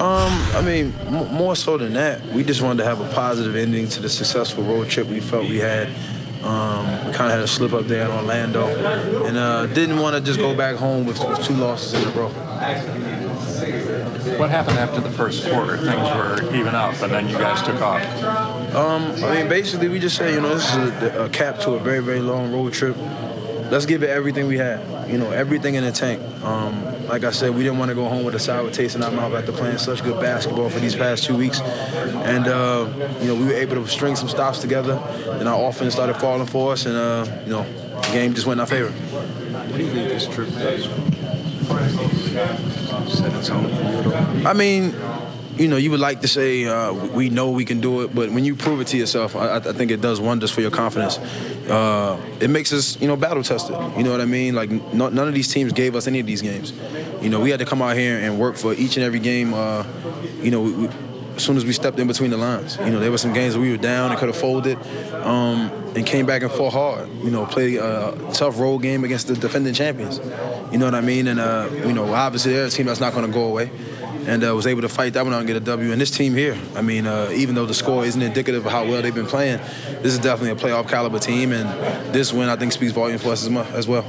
Um, I mean, m- more so than that, we just wanted to have a positive ending to the successful road trip we felt we had. Um, we kind of had a slip up there in Orlando, and uh, didn't want to just go back home with, with two losses in a row. What happened after the first quarter? Things were even up, and then you guys took off. Um, I mean, basically, we just said, you know, this is a, a cap to a very, very long road trip. Let's give it everything we had, you know, everything in the tank. Um, like I said, we didn't want to go home with a sour taste in our mouth after playing such good basketball for these past two weeks. And, uh, you know, we were able to string some stops together, and our offense started falling for us, and, uh, you know, the game just went in our favor. What do you think this trip does? Set its own I mean, you know, you would like to say uh, we know we can do it, but when you prove it to yourself, I, I think it does wonders for your confidence. Uh, it makes us, you know, battle tested. You know what I mean? Like no, none of these teams gave us any of these games. You know, we had to come out here and work for each and every game. Uh, you know, we, we, as soon as we stepped in between the lines, you know, there were some games we were down and could have folded, um, and came back and fought hard. You know, played a tough road game against the defending champions. You know what I mean? And uh, you know, obviously they're a team that's not going to go away and uh, was able to fight that one out and get a W. And this team here, I mean, uh, even though the score isn't indicative of how well they've been playing, this is definitely a playoff caliber team, and this win I think speaks volume for us as, well.